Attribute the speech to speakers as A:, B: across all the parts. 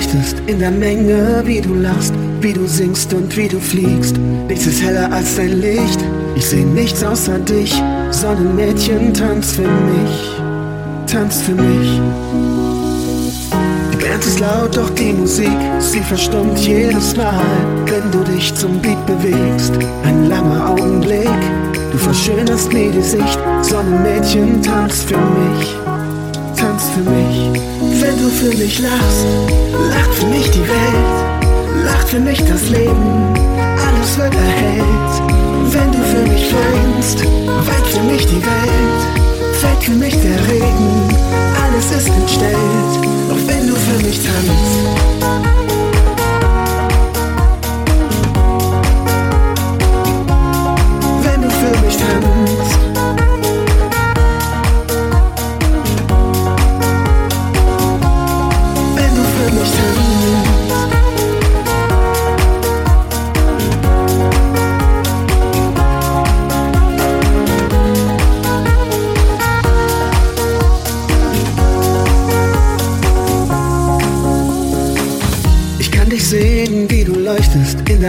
A: leuchtest in der Menge, wie du lachst, wie du singst und wie du fliegst. Nichts ist heller als dein Licht. Ich seh nichts außer dich. Sonnenmädchen, tanz für mich, tanz für mich. Die Band ist laut, doch die Musik, sie verstummt jedes Mal, wenn du dich zum Beat bewegst. Ein langer Augenblick, du verschönerst mir die Sicht. Sonnenmädchen, tanz für mich, tanz für mich. Wenn du für mich lachst, lacht für mich die Welt, lacht für mich das Leben, alles wird erhellt. Wenn du für mich weinst, weint für mich die Welt, fällt für mich der Regen, alles ist entstellt, doch wenn du für mich tanzt.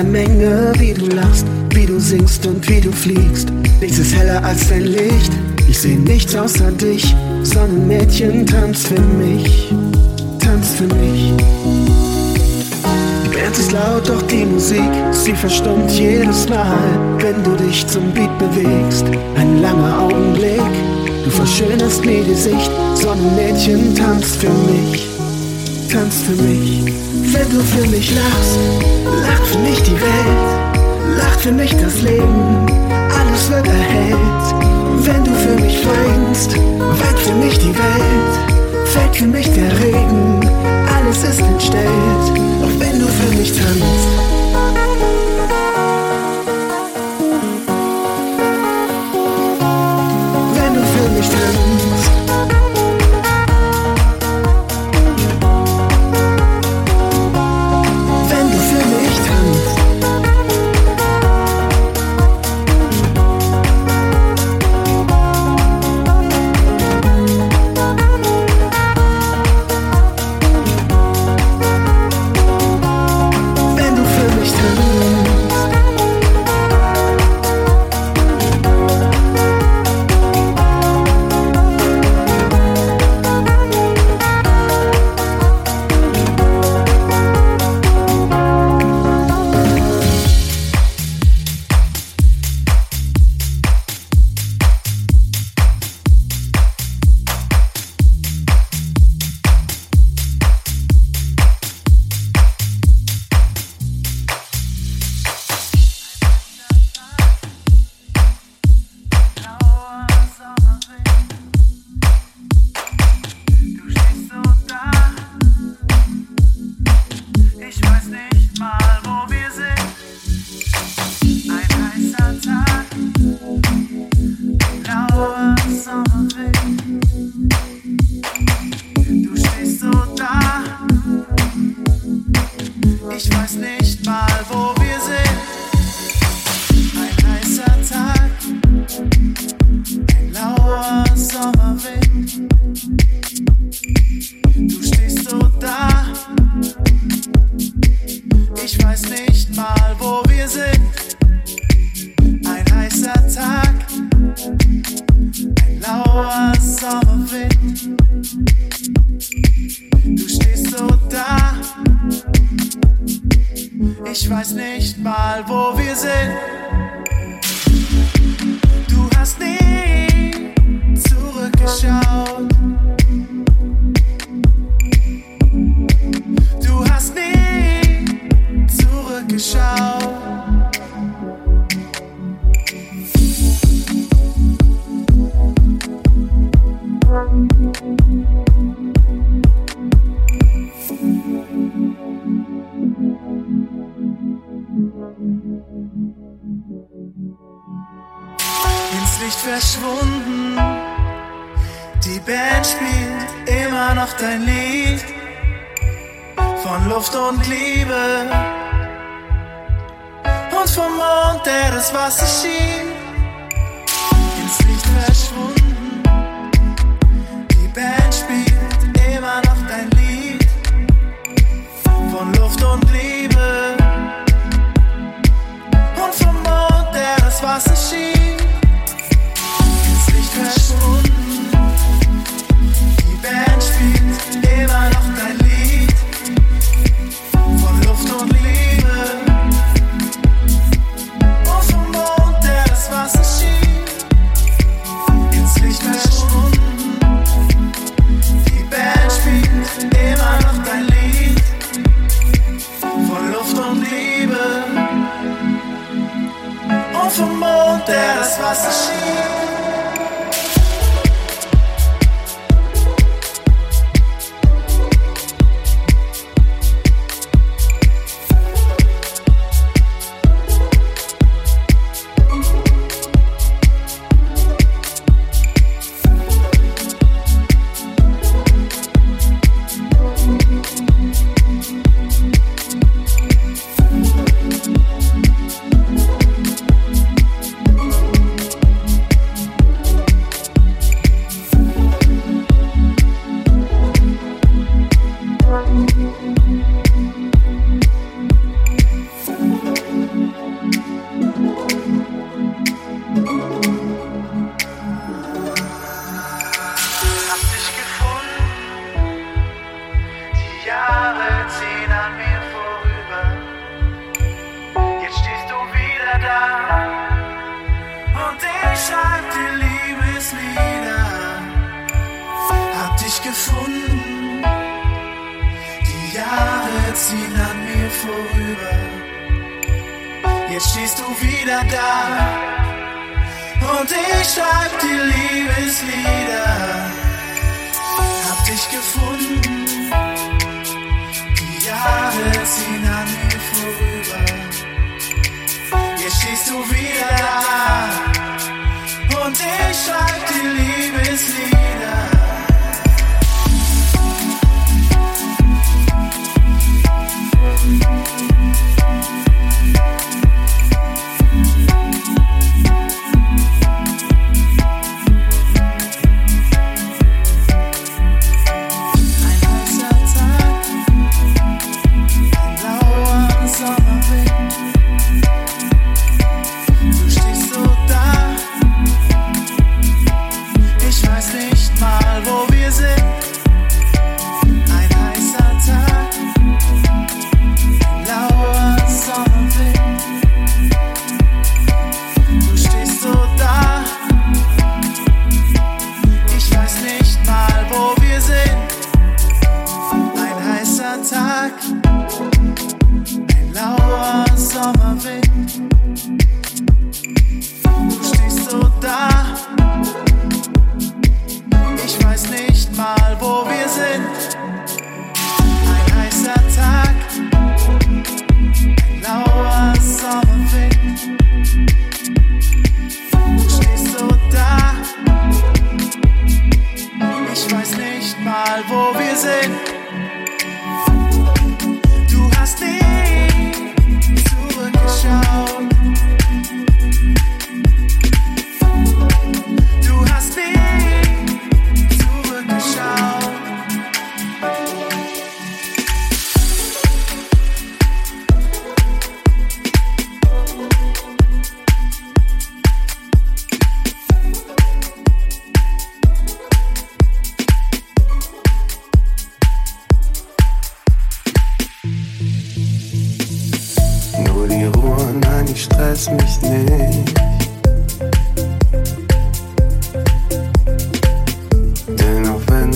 A: Der Menge, wie du lachst, wie du singst und wie du fliegst. Nichts ist heller als dein Licht. Ich seh nichts außer dich. Sonnenmädchen, tanz für mich, tanz für mich. Die Band ist laut, doch die Musik, sie verstummt jedes Mal, wenn du dich zum Beat bewegst. Ein langer Augenblick, du verschönerst mir die Sicht. Sonnenmädchen, tanz für mich tanz für mich. Wenn du für mich lachst, lacht für mich die Welt, lacht für mich das Leben, alles wird erhellt. Wenn du für mich weinst, weint für mich die Welt, fällt für mich der Regen, alles ist entstellt. Doch wenn du für mich tanzt,
B: Ich weiß nicht mal, wo wir sind. Du hast nie zurückgeschaut.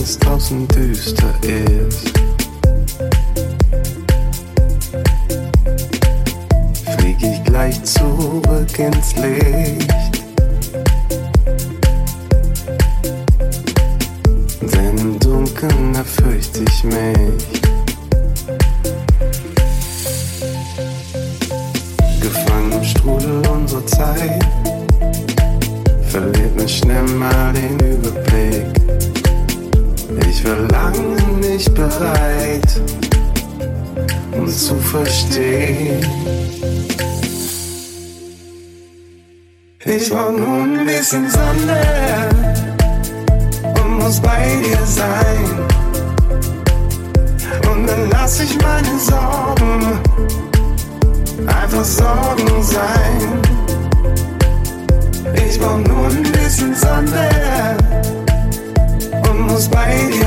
B: es draußen düster ist. Flieg ich gleich zurück ins Licht. Denn im Dunkeln, da fürchte ich mich. Gefangen im Strudel unserer Zeit, verliert mir schnell mal den Überblick. Ich war lange nicht bereit, um zu verstehen. Ich war nur ein bisschen Sonne und muss bei dir sein. Und dann lass ich meine Sorgen einfach Sorgen sein. Ich brauch nur ein bisschen
C: Sonne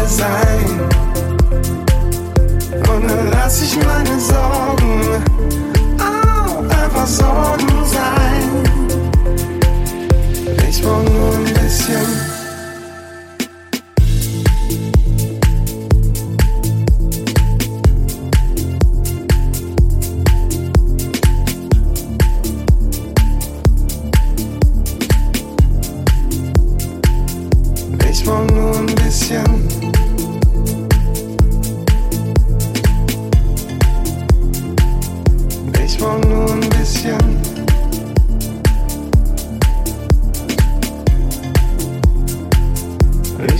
C: sein.
D: Und dann lass ich meine Sorgen auch einfach Sorgen sein. Ich brauch nur ein bisschen.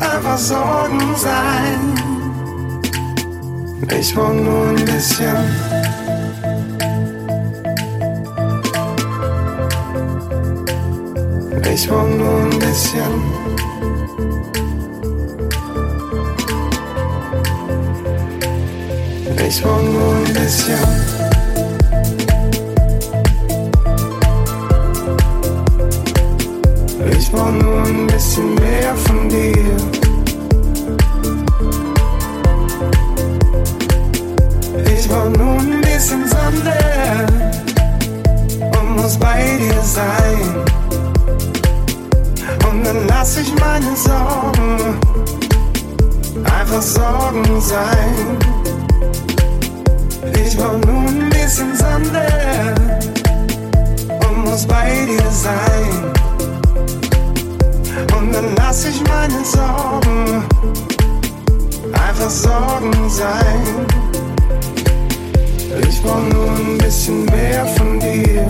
D: einfach Sorgen sein. Ich brauch nur ein bisschen. Ich brauch nur ein bisschen. Ich brauch nur ein bisschen. Ich brauch nur ein bisschen mehr von dir. Ich brauch nur ein bisschen Sonne und muss bei dir sein. Und dann lass ich meine Sorgen einfach Sorgen sein. Ich brauch nur ein bisschen Sonne und muss bei dir sein. Lass ich meine Sorgen einfach Sorgen sein. Ich brauch nur ein bisschen mehr von dir.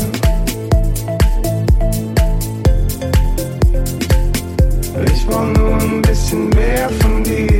D: Ich brauch nur ein bisschen mehr von dir.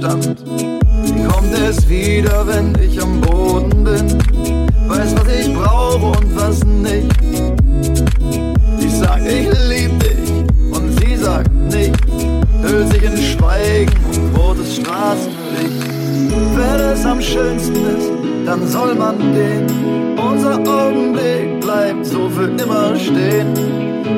E: Ver
D: Verstand. Kommt es wieder, wenn ich am Boden bin? Weiß, was ich brauche und was nicht. Ich sag, ich lieb dich und sie sagt nicht. Hüllt sich in Schweigen und rotes Straßenlicht. Wenn es am schönsten ist, dann soll man gehen. Unser Augenblick bleibt so für immer stehen.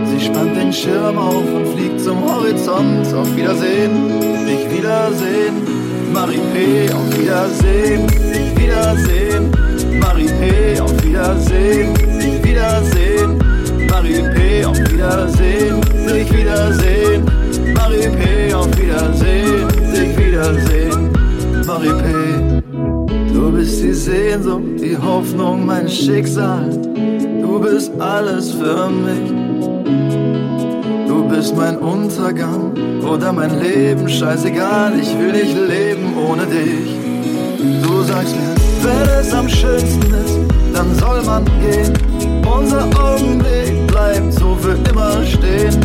D: Sie spannt den Schirm auf und fliegt zum Horizont. Auf Wiedersehen, dich wiedersehen. Marie auf Wiedersehen, wiedersehen. Marie auf Wiedersehen, wiedersehen. Marie auf Wiedersehen, dich wiedersehen. Marie auf Wiedersehen, dich wiedersehen. Marie. Du bist die Sehnsucht, die Hoffnung, mein Schicksal. Du bist alles für mich. Bist mein Untergang oder mein Leben, scheißegal, ich will nicht leben ohne dich. Du sagst mir, wenn es am schönsten ist, dann soll man gehen. Unser Augenblick bleibt so für immer stehen.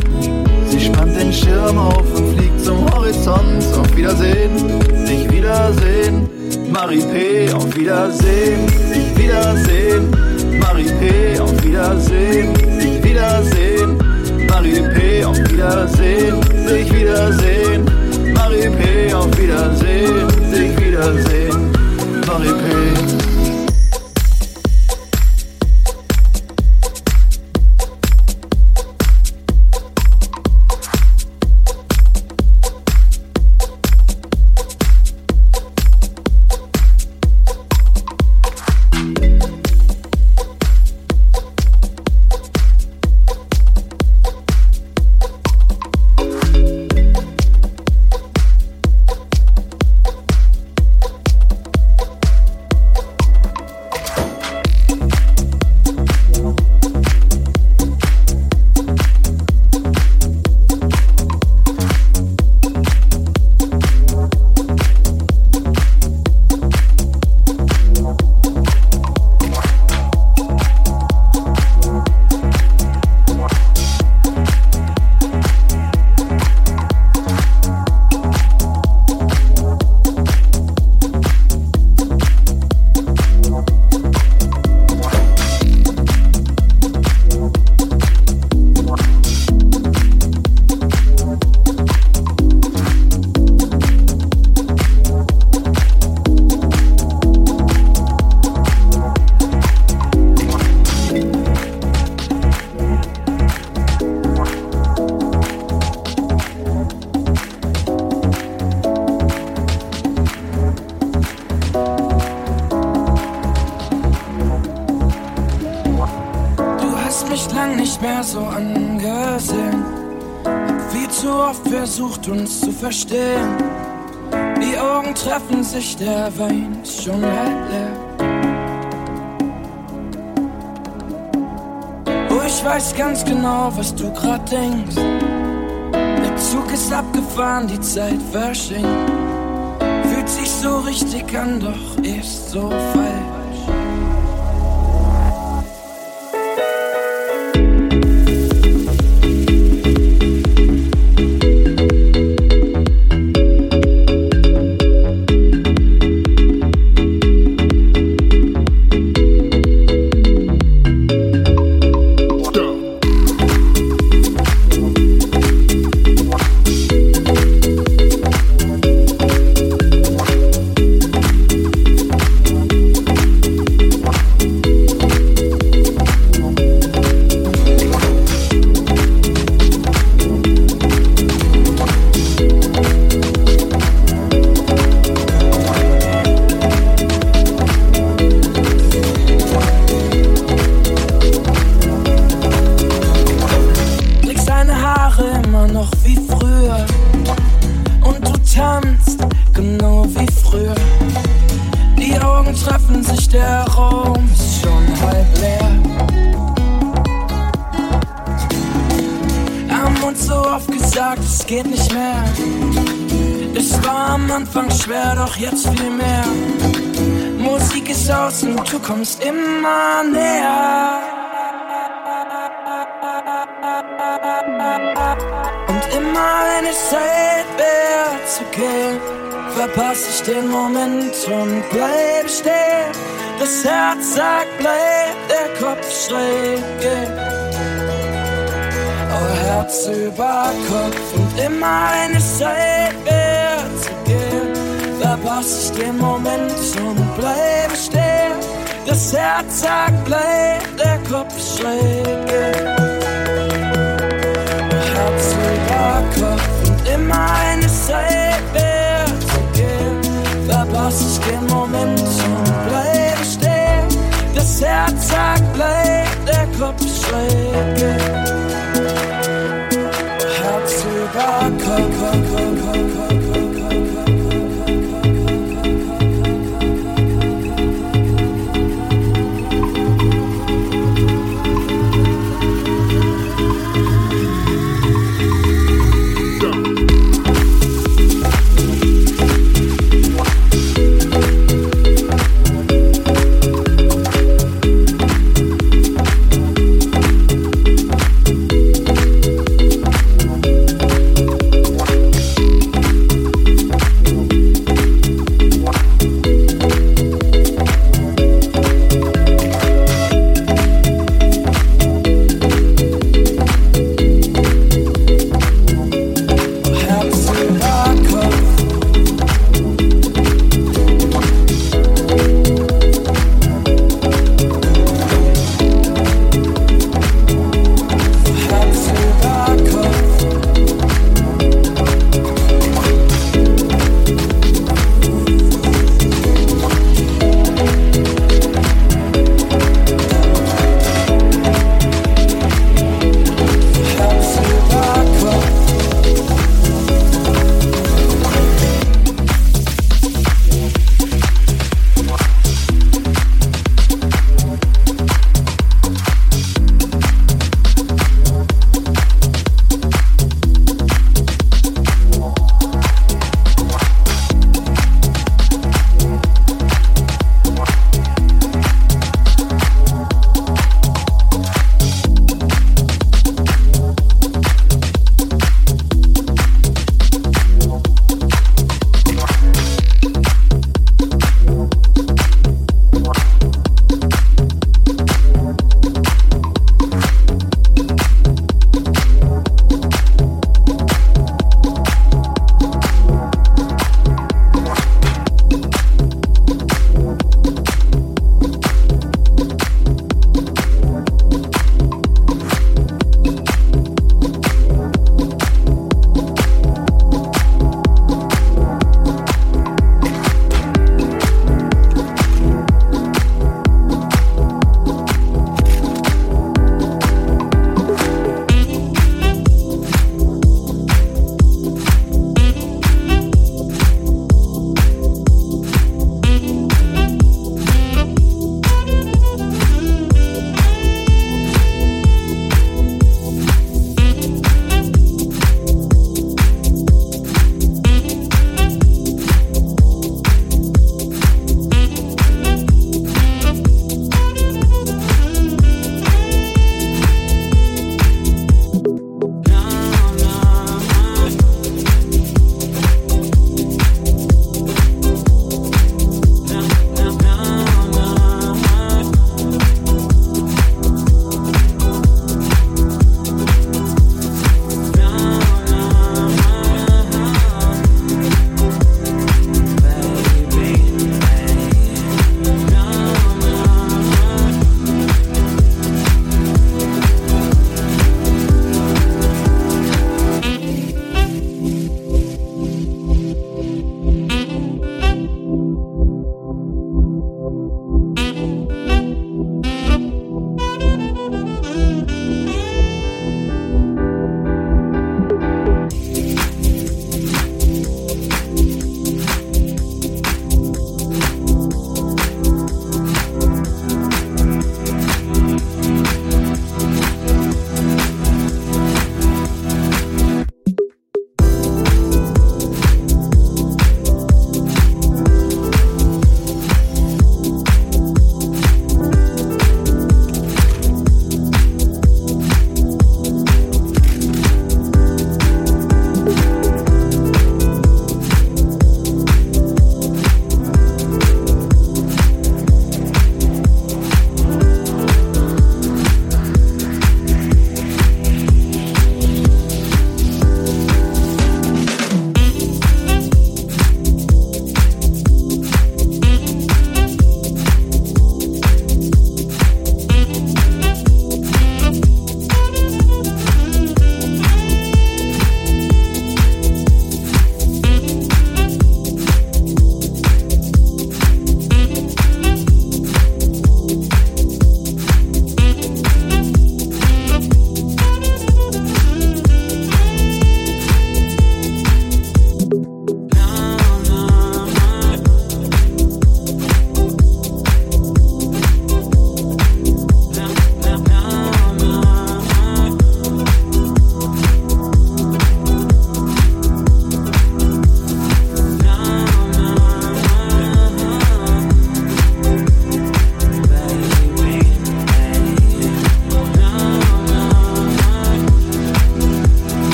D: Sie spannt den Schirm auf und fliegt zum Horizont. Auf Wiedersehen, dich wiedersehen. Marie P., auf Wiedersehen, dich wiedersehen. Marie P., auf wiedersehen. Wiedersehen, dich wiedersehen. Marie P., auf Wiedersehen, dich wiedersehen. Marie P.
F: verstehen. Die Augen treffen sich, der Wein ist schon halb leer. Oh, ich weiß ganz genau, was du grad denkst. Der Zug ist abgefahren, die Zeit verschenkt. Fühlt sich so richtig an, doch ist so falsch. Anfang schwer, doch jetzt viel mehr. Musik ist aus und du kommst immer näher. Und immer wenn es Zeit wäre zu gehen, verpasse ich den Moment und bleibe stehen. Das Herz sagt bleib, der Kopf schräg. Oh, Herz über Kopf und immer eine Seite zu gehen. Verpasse ich den Moment und bleibe stehen. Das Herz sagt bleib, der Kopf. Oh, Herz über Kopf und immer eine Seite zu gehen. Verpasse ich den Moment und bleibe stehen. Das Herz sagt bleib, der Kopf schräg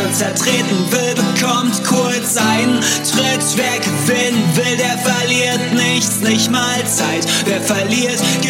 G: Schritt zertreten will, bekommt kurz einen Tritt. Wer gewinnen will, der verliert nichts, nicht mal Zeit. Wer verliert, gewinnt.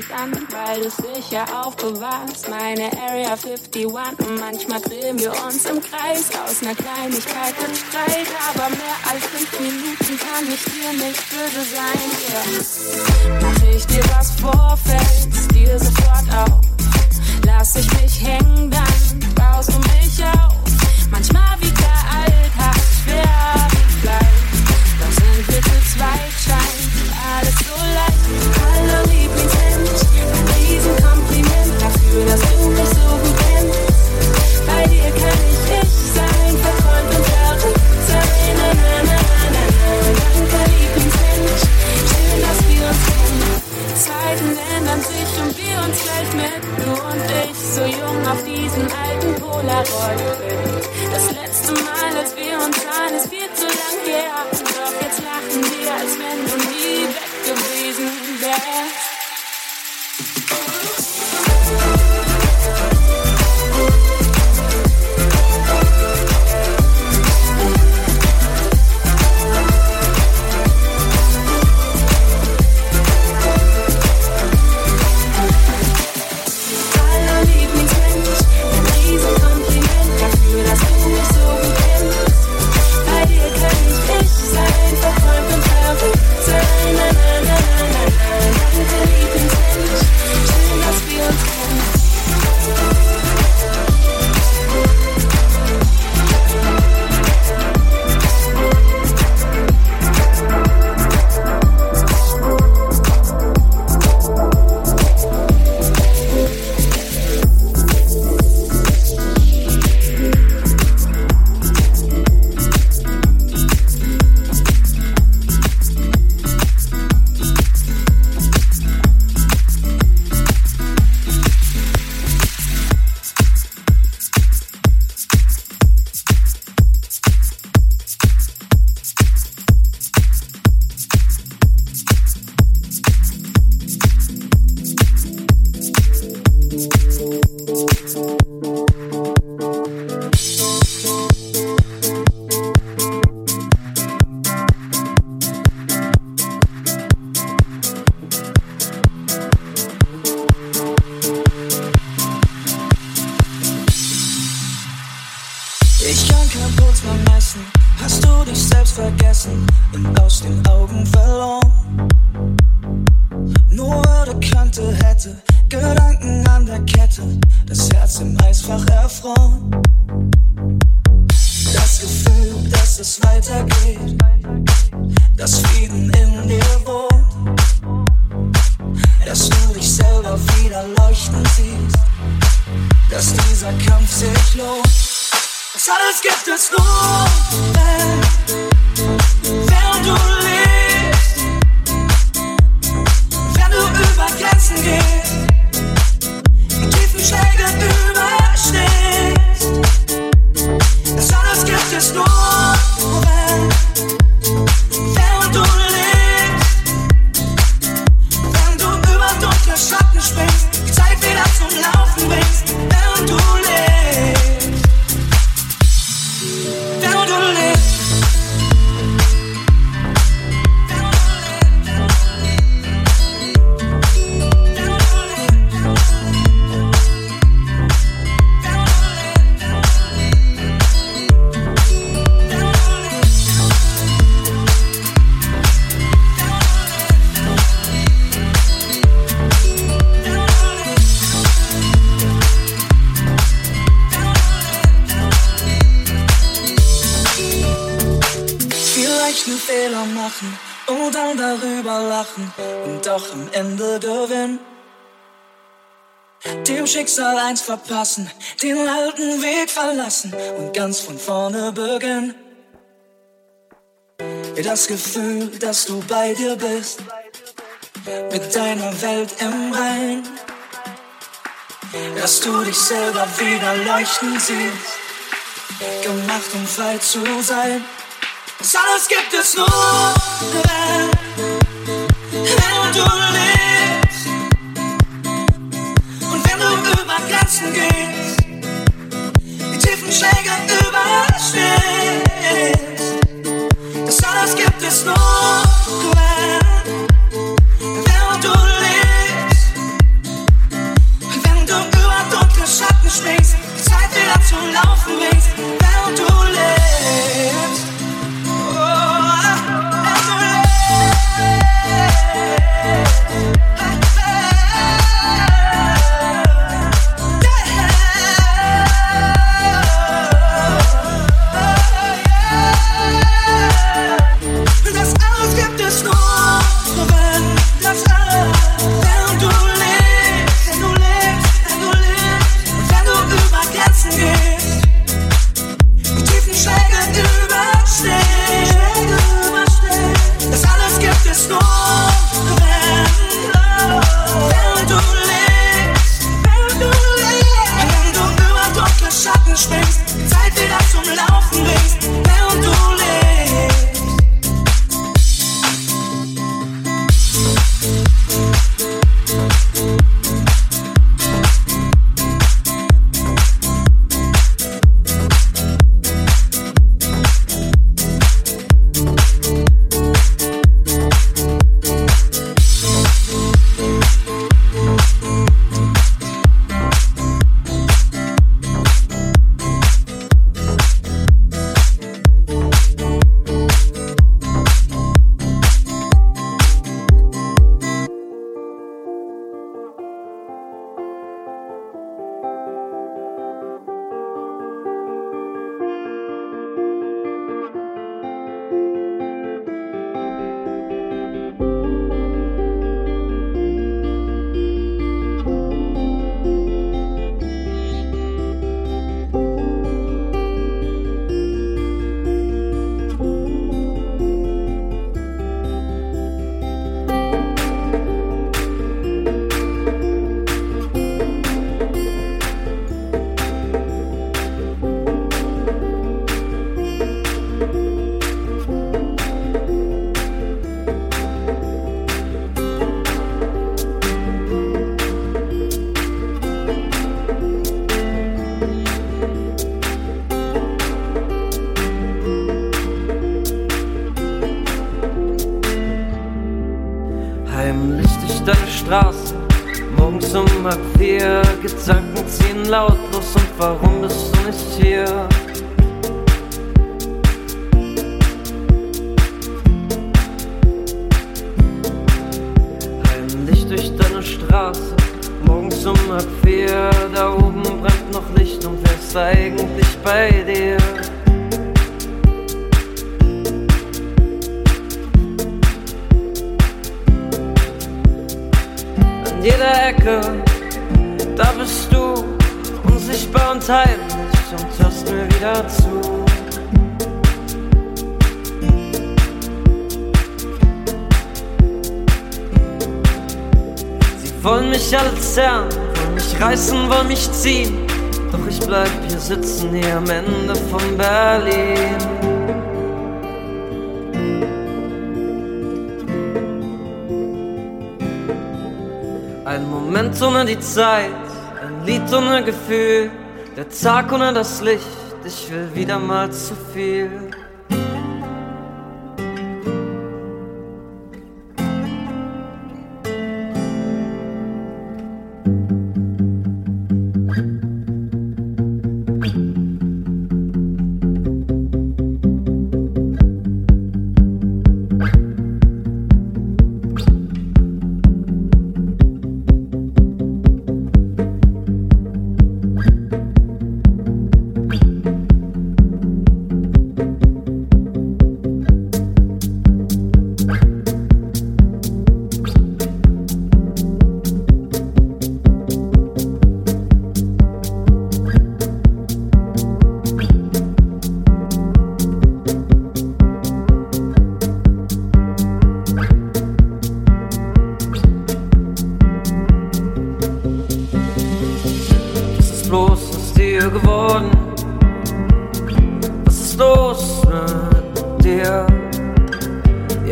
H: Ich an, weil du sicher aufbewahrst. Meine Area 51 und manchmal drehen wir uns im Kreis. Aus einer Kleinigkeit wird Streit, aber mehr als fünf Minuten kann ich dir nicht böse sein. Yeah. Mach ich dir was vor, fällt's dir sofort auf. Lass ich mich hängen, dann baust du mich auf. Manchmal wiegt der Alltag schwer wie Blei. Doch sind wir zu zweit, scheint alles so leicht. Dass du mich so gut kennst. Bei dir kann ich ich sein, verträumt und verrückt sein. Na, na, na, na, na. Danke Lieblingsmensch, schön, dass wir uns kennen. Zeiten ändern sich und wir uns gleich mit. Du und ich, so jung auf diesem alten Polaroid-Bild. Das letzte Mal, als wir uns sahen, ist viel zu lang her. Doch jetzt lachen wir, als wenn du nie weg
C: Gedanken an der Kette, das Herz im Eisfach erfroren. Das Gefühl, dass es weitergeht, dass Frieden in dir wohnt, dass du dich selber wieder leuchten siehst, dass dieser Kampf sich lohnt. Das alles gibt es nur, wenn, Schicksal eins verpassen, den alten Weg verlassen und ganz von vorne beginnen. Das Gefühl, dass du bei dir bist, mit deiner Welt im Rein, dass du dich selber wieder leuchten siehst, gemacht um frei zu sein. Das alles gibt es nur, wenn, wenn du lebst. Grenzen gehst, die tiefen Schläge überstehst. Das alles gibt es nur,
I: An jeder Ecke, da bist du, unsichtbar und heimlich und hörst mir wieder zu. Sie wollen mich alle zerren, wollen mich reißen, wollen mich ziehen. Doch ich bleib hier sitzen, hier am Ende von Berlin. Moment ohne die Zeit, ein Lied ohne Gefühl, der Tag ohne das Licht, ich will wieder mal zu viel.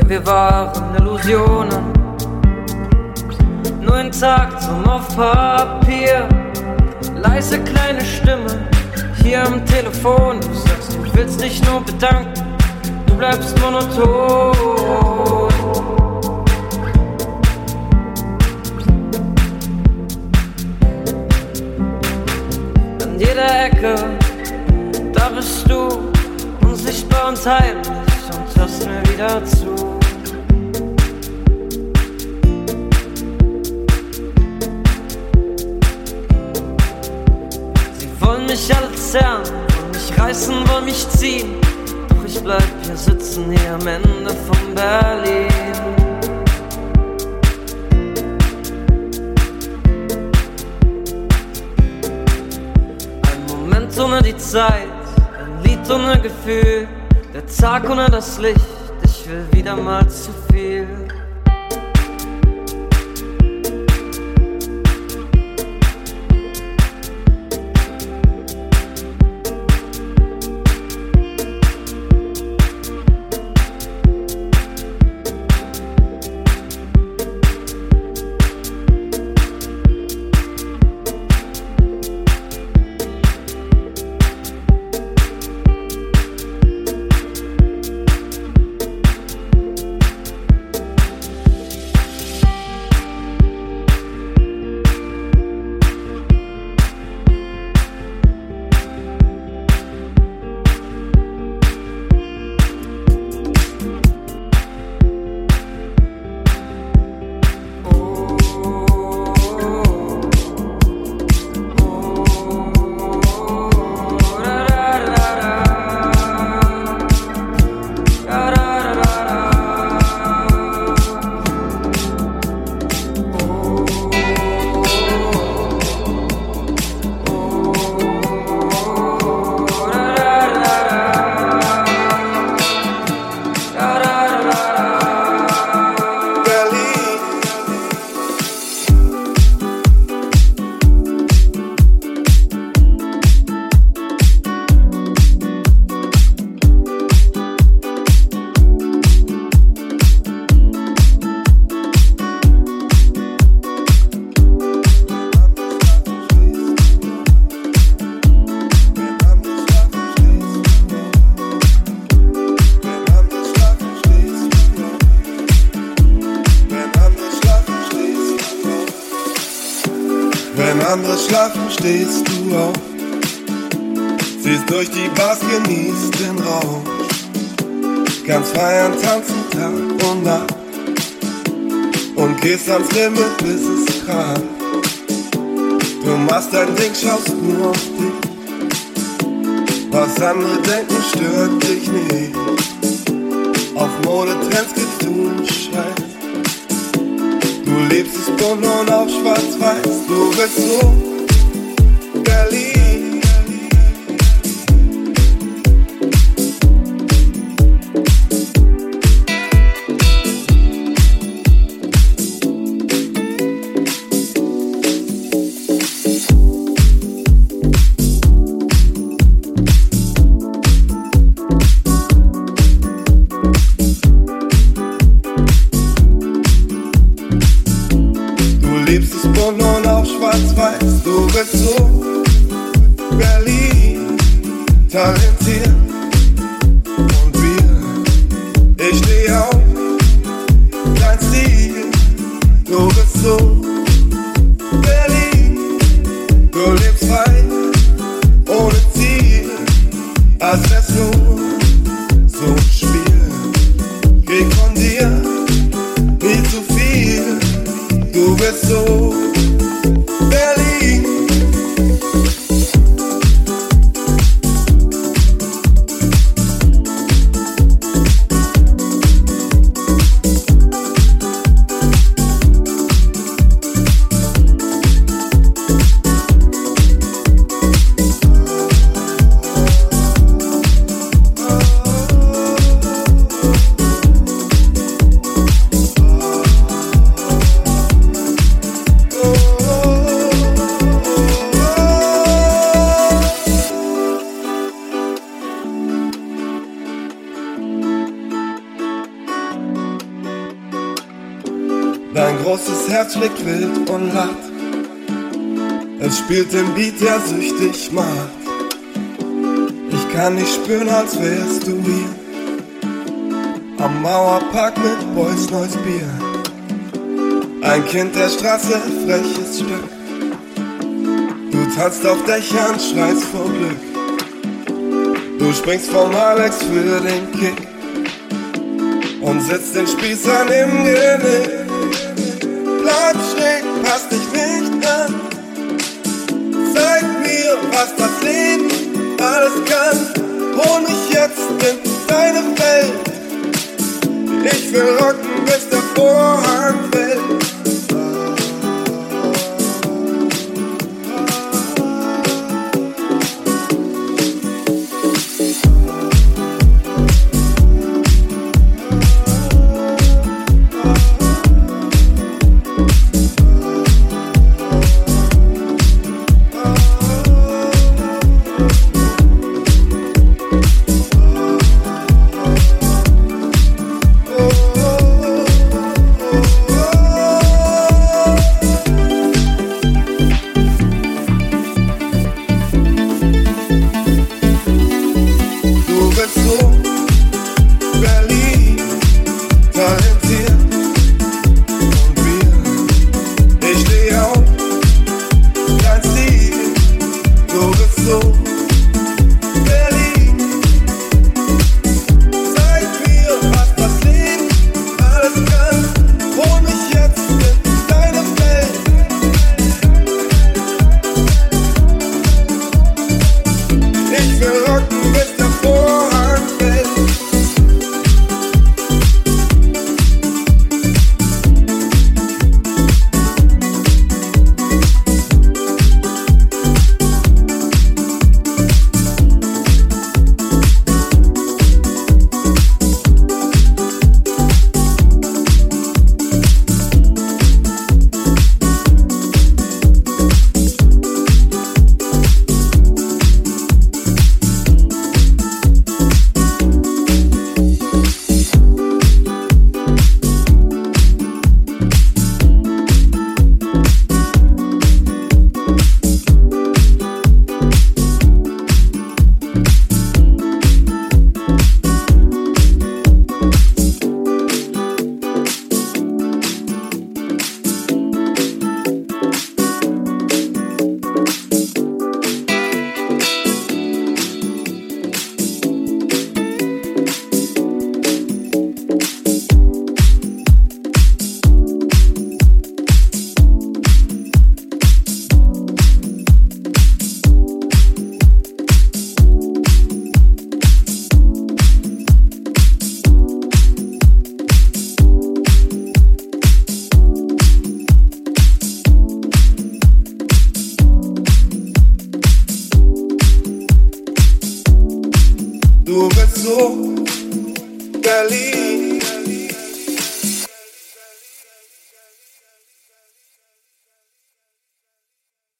I: Wir waren Illusionen. Nur ein Tag zum auf Papier. Leise kleine Stimme hier am Telefon. Du sagst, du willst dich nur bedanken. Du bleibst monoton. An jeder Ecke, da bist du unsichtbar und heimlich und hörst mir wieder zu. Mich alle zerren, wollen mich reißen, wollen mich ziehen. Doch ich bleib hier sitzen, hier am Ende von Berlin. Ein Moment ohne die Zeit, ein Lied ohne Gefühl, der Tag ohne das Licht, ich will wieder mal zu viel.
J: Und gehst kann dich spüren, als wärst du hier. Am Mauerpark mit Boys Neues Bier. Ein Kind der Straße, freches Stück. Du tanzt auf Dächern, schreist vor Glück. Du springst vom Alex für den Kick und setzt den Spießern im Genick. Bleib schräg, passt dich nicht an. Zeig mir, was das Leben alles kann. Hol mich jetzt in deine Welt. Ich will rocken, bis der Vorhang fällt. Ich